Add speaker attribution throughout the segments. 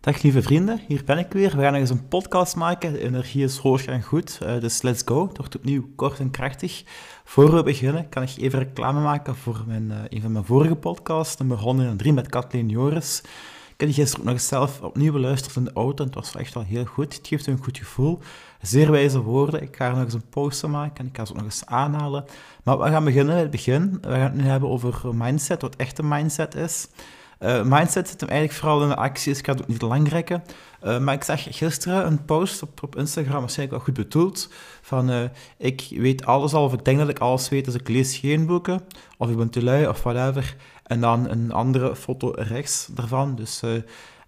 Speaker 1: Dag lieve vrienden, hier ben ik weer. We gaan nog eens een podcast maken. De energie is hoog en goed, uh, dus let's go. Het wordt opnieuw kort en krachtig. Voor we beginnen kan ik even reclame maken voor mijn, uh, een van mijn vorige podcasts, nummer 103 met Kathleen Joris. Ik heb die gisteren nog eens zelf opnieuw beluisterd in de auto en het was echt wel heel goed. Het geeft een goed gevoel. Zeer wijze woorden. Ik ga er nog eens een poster maken en ik ga ze ook nog eens aanhalen. Maar we gaan beginnen bij het begin. We gaan het nu hebben over mindset, wat echt een mindset is. Uh, mindset zit hem eigenlijk vooral in de acties. Ik ga het ook niet lang rekken. Uh, maar ik zag gisteren een post op, op Instagram, waarschijnlijk wel goed bedoeld, van uh, ik weet alles al, of ik denk dat ik alles weet, dus ik lees geen boeken, of ik ben te lui, of whatever. En dan een andere foto rechts ervan, dus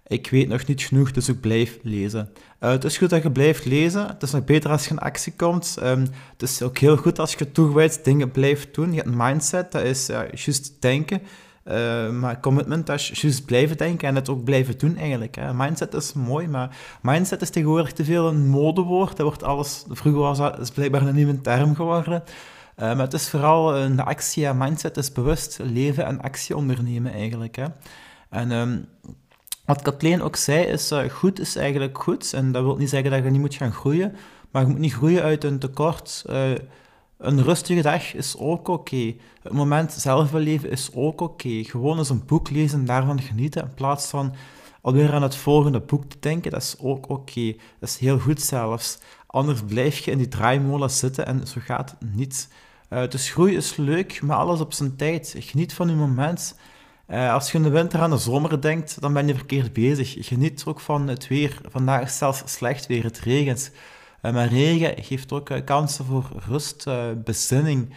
Speaker 1: ik weet nog niet genoeg, dus ik blijf lezen. het is goed dat je blijft lezen, het is nog beter als je in actie komt. Um, het is ook heel goed als je toegewijd dingen blijft doen. Je hebt een mindset, dat is juist denken. Uh, maar commitment, dat is juist blijven denken en het ook blijven doen eigenlijk. Hè. Mindset is mooi, maar mindset is tegenwoordig te veel een modewoord. Dat wordt alles, vroeger was dat is blijkbaar een nieuwe term geworden. Uh, maar het is vooral een actie. Mindset is bewust leven en actie ondernemen eigenlijk. Hè. En um, wat Kathleen ook zei, is uh, goed is eigenlijk goed. En dat wil niet zeggen dat je niet moet gaan groeien, maar je moet niet groeien uit een tekort een rustige dag is ook oké. Het moment zelf beleven is ook oké. Gewoon eens een boek lezen en daarvan genieten in plaats van alweer aan het volgende boek te denken, dat is ook oké. Dat is heel goed zelfs. Anders blijf je in die draaimolen zitten en zo gaat het niet. Uh, dus groei is leuk, maar alles op zijn tijd. Geniet van je moment. Uh, als je in de winter aan de zomer denkt, dan ben je verkeerd bezig. Geniet ook van het weer. Vandaag is zelfs slecht weer, het regent. Eh, maar regen geeft ook eh, kansen voor rust, eh, bezinning,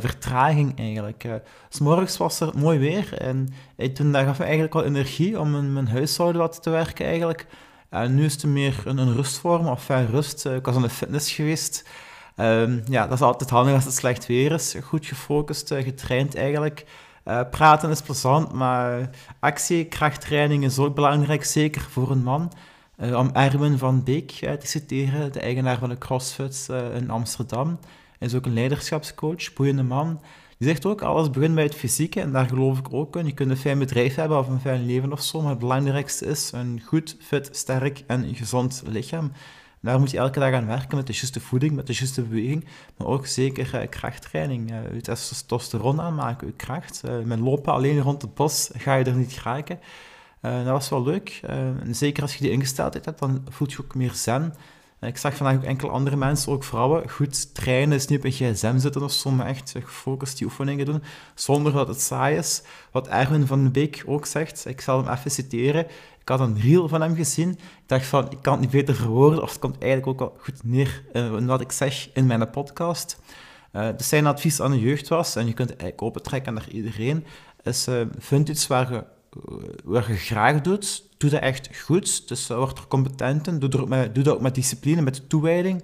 Speaker 1: vertraging eigenlijk. S morgens was er mooi weer en toen dat gaf me eigenlijk wel energie om in mijn huishouden wat te werken eigenlijk. En nu is het meer een, een rustvorm, of fijn rust. ik was aan de fitness geweest. Um, ja, dat is altijd handig als het slecht weer is. Goed gefocust, getraind eigenlijk. Praten is plezant, maar actie, krachttraining is ook belangrijk, zeker voor een man. Uh, om Erwin van Beek uh, te citeren, de eigenaar van de CrossFit uh, in Amsterdam. Is ook een leiderschapscoach, boeiende man. Die zegt ook, alles begint bij het fysieke, en daar geloof ik ook in. Je kunt een fijn bedrijf hebben of een fijn leven of zo, maar het belangrijkste is een goed, fit, sterk en gezond lichaam. Daar moet je elke dag aan werken met de juiste voeding, met de juiste beweging, maar ook zeker krachttraining. je testosteron aanmaken, je kracht. met lopen alleen rond het bos ga je er niet geraken. Uh, dat was wel leuk. Uh, zeker als je die ingesteldheid hebt, dan voel je ook meer zen. Uh, ik zag vandaag ook enkele andere mensen, ook vrouwen, goed trainen, is niet op een gsm zitten of zo, maar echt gefocust die oefeningen doen, zonder dat het saai is. Wat Erwin van de Beek ook zegt, ik zal hem even citeren. Ik had een reel van hem gezien. Ik dacht van, ik kan het niet beter verwoorden, of het komt eigenlijk ook wel goed neer in wat ik zeg in mijn podcast. dus zijn advies aan de jeugd was, en je kunt het eigenlijk opentrekken naar iedereen, is vind iets waar je wat je graag doet, doe dat echt goed. Dus word er competent in. Doe, ook met, dat ook met discipline, met toewijding.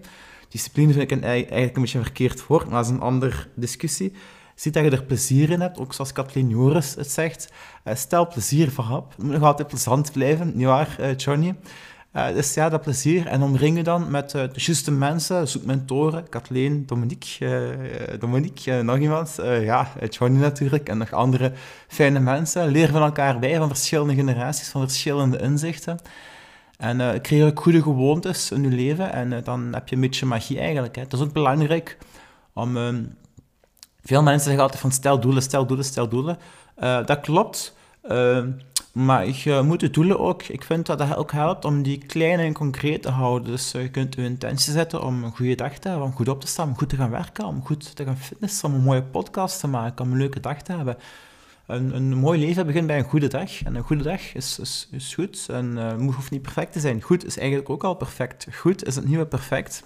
Speaker 1: Discipline vind ik een, eigenlijk een beetje verkeerd woord, maar dat is een andere discussie. Zie dat je er plezier in hebt, ook zoals Kathleen Joris het zegt. Uh, stel plezier voorop. Het moet nog altijd plezant blijven, nietwaar, uh, Johnny? Dus ja, dat plezier. En omring je dan met uh, de juiste mensen. Zoek mentoren. Kathleen, Dominique, uh, Dominique nog iemand. ja, Johnny natuurlijk. En nog andere fijne mensen. Leer van elkaar bij, van verschillende generaties, van verschillende inzichten. En creëer ook goede gewoontes in je leven. En dan heb je een beetje magie eigenlijk. Hè. Het is ook belangrijk om... Ehm, veel mensen zeggen altijd van stel doelen, stel doelen, stel doelen. dat klopt. Ehm, maar je moet de doelen ook, ik vind dat dat ook helpt om die klein en concreet te houden. Dus eh, je kunt je intentie zetten om een goede dag te hebben, om goed op te staan, om goed te gaan werken, om goed te gaan fitnessen, om een mooie podcast te maken, om een leuke dag te hebben. Een, een mooi leven begint bij een goede dag. En een goede dag is, is, is goed. En uh, hoeft niet perfect te zijn. Goed is eigenlijk ook al perfect. Goed is het nieuwe perfect.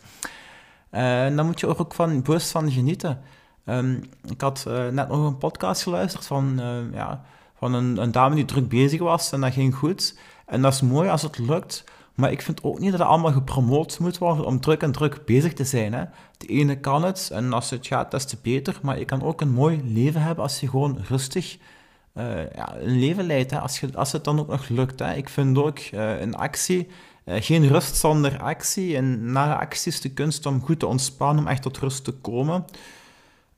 Speaker 1: En dan moet je ook van, bewust van genieten. Um, ik had net nog een podcast geluisterd van... ja, van een, een dame die druk bezig was en dat ging goed. En dat is mooi als het lukt, maar ik vind ook niet dat het allemaal gepromoot moet worden om druk en druk bezig te zijn. Hè. De ene kan het en als het gaat, des te beter. Maar je kan ook een mooi leven hebben als je gewoon rustig uh, ja, een leven leidt. Als, je, als het dan ook nog lukt. Hè. Ik vind ook uh, een actie, uh, geen rust zonder actie. En na de actie is de kunst om goed te ontspannen, om echt tot rust te komen.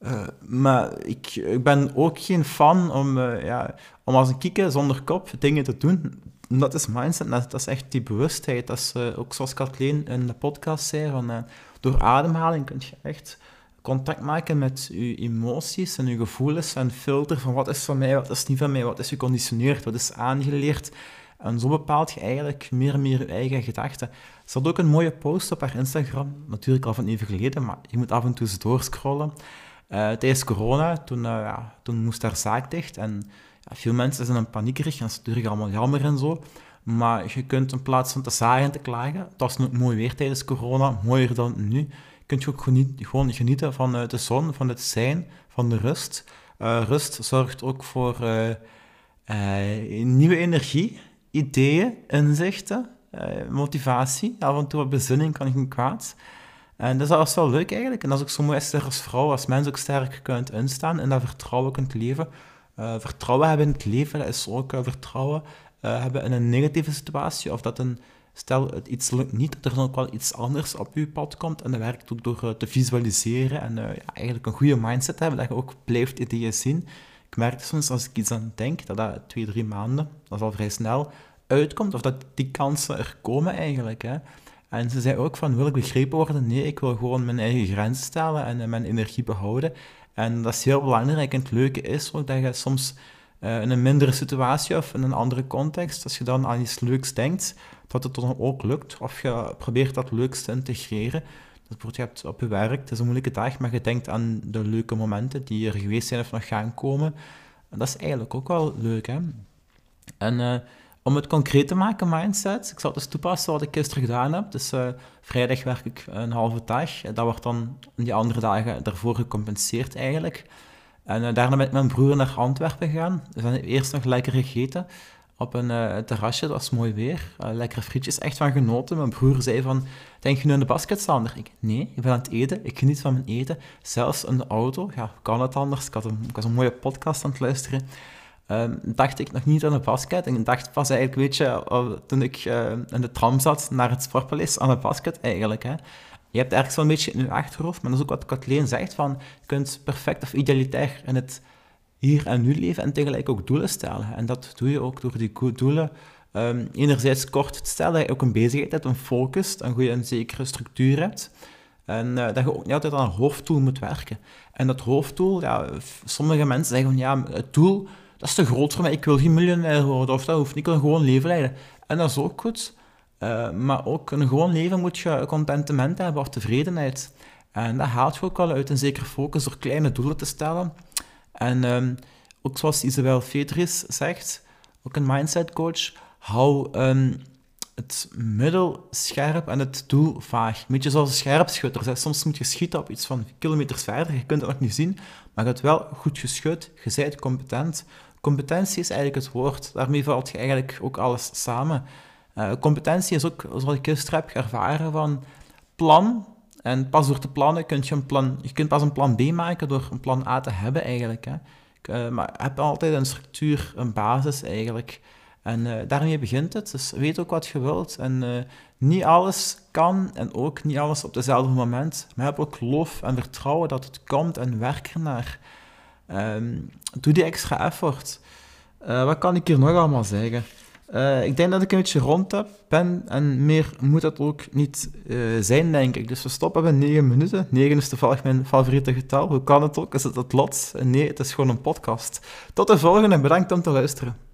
Speaker 1: Uh, maar ik, ik ben ook geen fan om, uh, ja, om als een kikker zonder kop dingen te doen. dat is mindset, dat, is echt die bewustheid. Dat is uh, ook zoals Kathleen in de podcast zei, van, door ademhaling kun je echt contact maken met je emoties en je gevoelens en filter van wat is van mij, wat is niet van mij, wat is geconditioneerd, wat is aangeleerd. En zo bepaalt je eigenlijk meer en meer je eigen gedachten. Ze had ook een mooie post op haar Instagram, natuurlijk al van even geleden, maar je moet af en toe eens doorscrollen. Uh, tijdens corona, toen, ja, toen moest haar zaak dicht en veel mensen zijn in paniekerig en natuurlijk allemaal jammer en zo. Maar je kunt in plaats van te zagen en te klagen, het was nog mooi weer tijdens corona, mooier dan nu, kun je ook gewoon genieten van uh, de zon, van het zijn, van de rust. Rust zorgt ook voor nieuwe energie, ideeën, inzichten, motivatie. Af en toe wat bezinning kan geen kwaad. En dus dat is wel leuk eigenlijk. En ook zo mooi als als vrouw, als mens ook sterk kunt instaan en dat vertrouwen kunt leven. vertrouwen hebben in het leven, dat is ook vertrouwen hebben in een negatieve situatie. Of dat een Stel, het iets lukt niet, dat er dan ook wel iets anders op je pad komt. En dat werkt ook door eh, te visualiseren en ja, eigenlijk een goede mindset hebben, dat je ook blijft ideeën zien. Ik merk soms als ik iets aan denk, dat dat twee, drie maanden, dat is al vrij snel, uitkomt. Of dat die kansen er komen eigenlijk. Hè. En ze zei ook van, wil ik begrepen worden? Nee, ik wil gewoon mijn eigen grenzen stellen en uh, mijn energie behouden. En dat is heel belangrijk. En het leuke is ook dat je soms in een mindere situatie of in een andere context, als je dan aan iets leuks denkt, dat het dan ook lukt. Of je probeert dat leuks te integreren. Dat bijvoorbeeld, je hebt op je werk, het is een moeilijke dag, maar je denkt aan de leuke momenten die er geweest zijn of nog gaan komen. En dat is eigenlijk ook wel leuk, hè. En uh, om het concreet te maken, mindset, ik zal het eens toepassen wat ik gisteren gedaan heb. Dus uh, vrijdag werk ik een halve dag. Dat wordt dan die andere dagen daarvoor gecompenseerd eigenlijk. En uh, daarna ben ik met mijn broer naar Antwerpen gegaan. We zijn eerst nog lekker gegeten op een uh, terrasje, dat was mooi weer. Lekkere frietjes, echt van genoten. Mijn broer zei van, denk je nu aan de basketstander? Ik, nee, ik ben aan het eten, ik geniet van mijn eten. Zelfs in de auto, ja, kan het anders? Ik, had een, ik was een mooie podcast aan het luisteren. Um, dacht ik nog niet aan de basket. En ik dacht pas eigenlijk, weet je, uh, toen ik uh, in de tram zat naar het Sportpaleis, aan de basket eigenlijk. Hè. Je hebt ergens wel een beetje in je achterhoofd, maar dat is ook wat Kathleen zegt, van je kunt perfect of idealitair in het hier en nu leven en tegelijk ook doelen stellen. En dat doe je ook door die doelen um, enerzijds kort te stellen, dat je ook een bezigheid hebt, een focus, een goede en zekere structuur hebt. En uh, dat je ook niet altijd aan een hoofddoel moet werken. En dat hoofddoel, ja, sommige mensen zeggen van ja, het doel, dat is te groot voor mij, ik wil geen miljonair worden, of dat hoeft niet, ik wil gewoon leven leiden. En dat is ook goed, uh, maar ook een gewoon leven moet je contentement hebben of tevredenheid. En dat haalt je ook wel uit een zekere focus door kleine doelen te stellen. En um, ook zoals Isabel Fedris zegt, ook een mindset coach, hou um, het middel scherp en het doel vaag. Een beetje zoals een scherpschutter. Soms moet je schieten op iets van kilometers verder, je kunt het nog niet zien, maar je hebt wel goed geschud, je bent competent. Competentie is eigenlijk het woord, daarmee valt je eigenlijk ook alles samen. Uh, competentie is ook, zoals ik gisteren heb ervaren, van plan, en pas door te plannen kun je een plan... Je kunt pas een plan B maken door een plan A te hebben, eigenlijk. Hè. Uh, maar heb altijd een structuur, een basis, eigenlijk. En uh, daarmee begint het. Dus weet ook wat je wilt. En niet alles kan en ook niet alles op dezelfde moment. Maar heb ook geloof en vertrouwen dat het komt en werk ernaar. Um, doe die extra effort. wat kan ik hier nog allemaal zeggen? Uh, ik denk dat ik een beetje rond heb, ben en meer moet dat ook niet uh, zijn, denk ik. Dus we stoppen bij 9 minuten. 9 is toevallig mijn favoriete getal. Hoe kan het ook? Is het het lot? Nee, het is gewoon een podcast. Tot de volgende. Bedankt om te luisteren.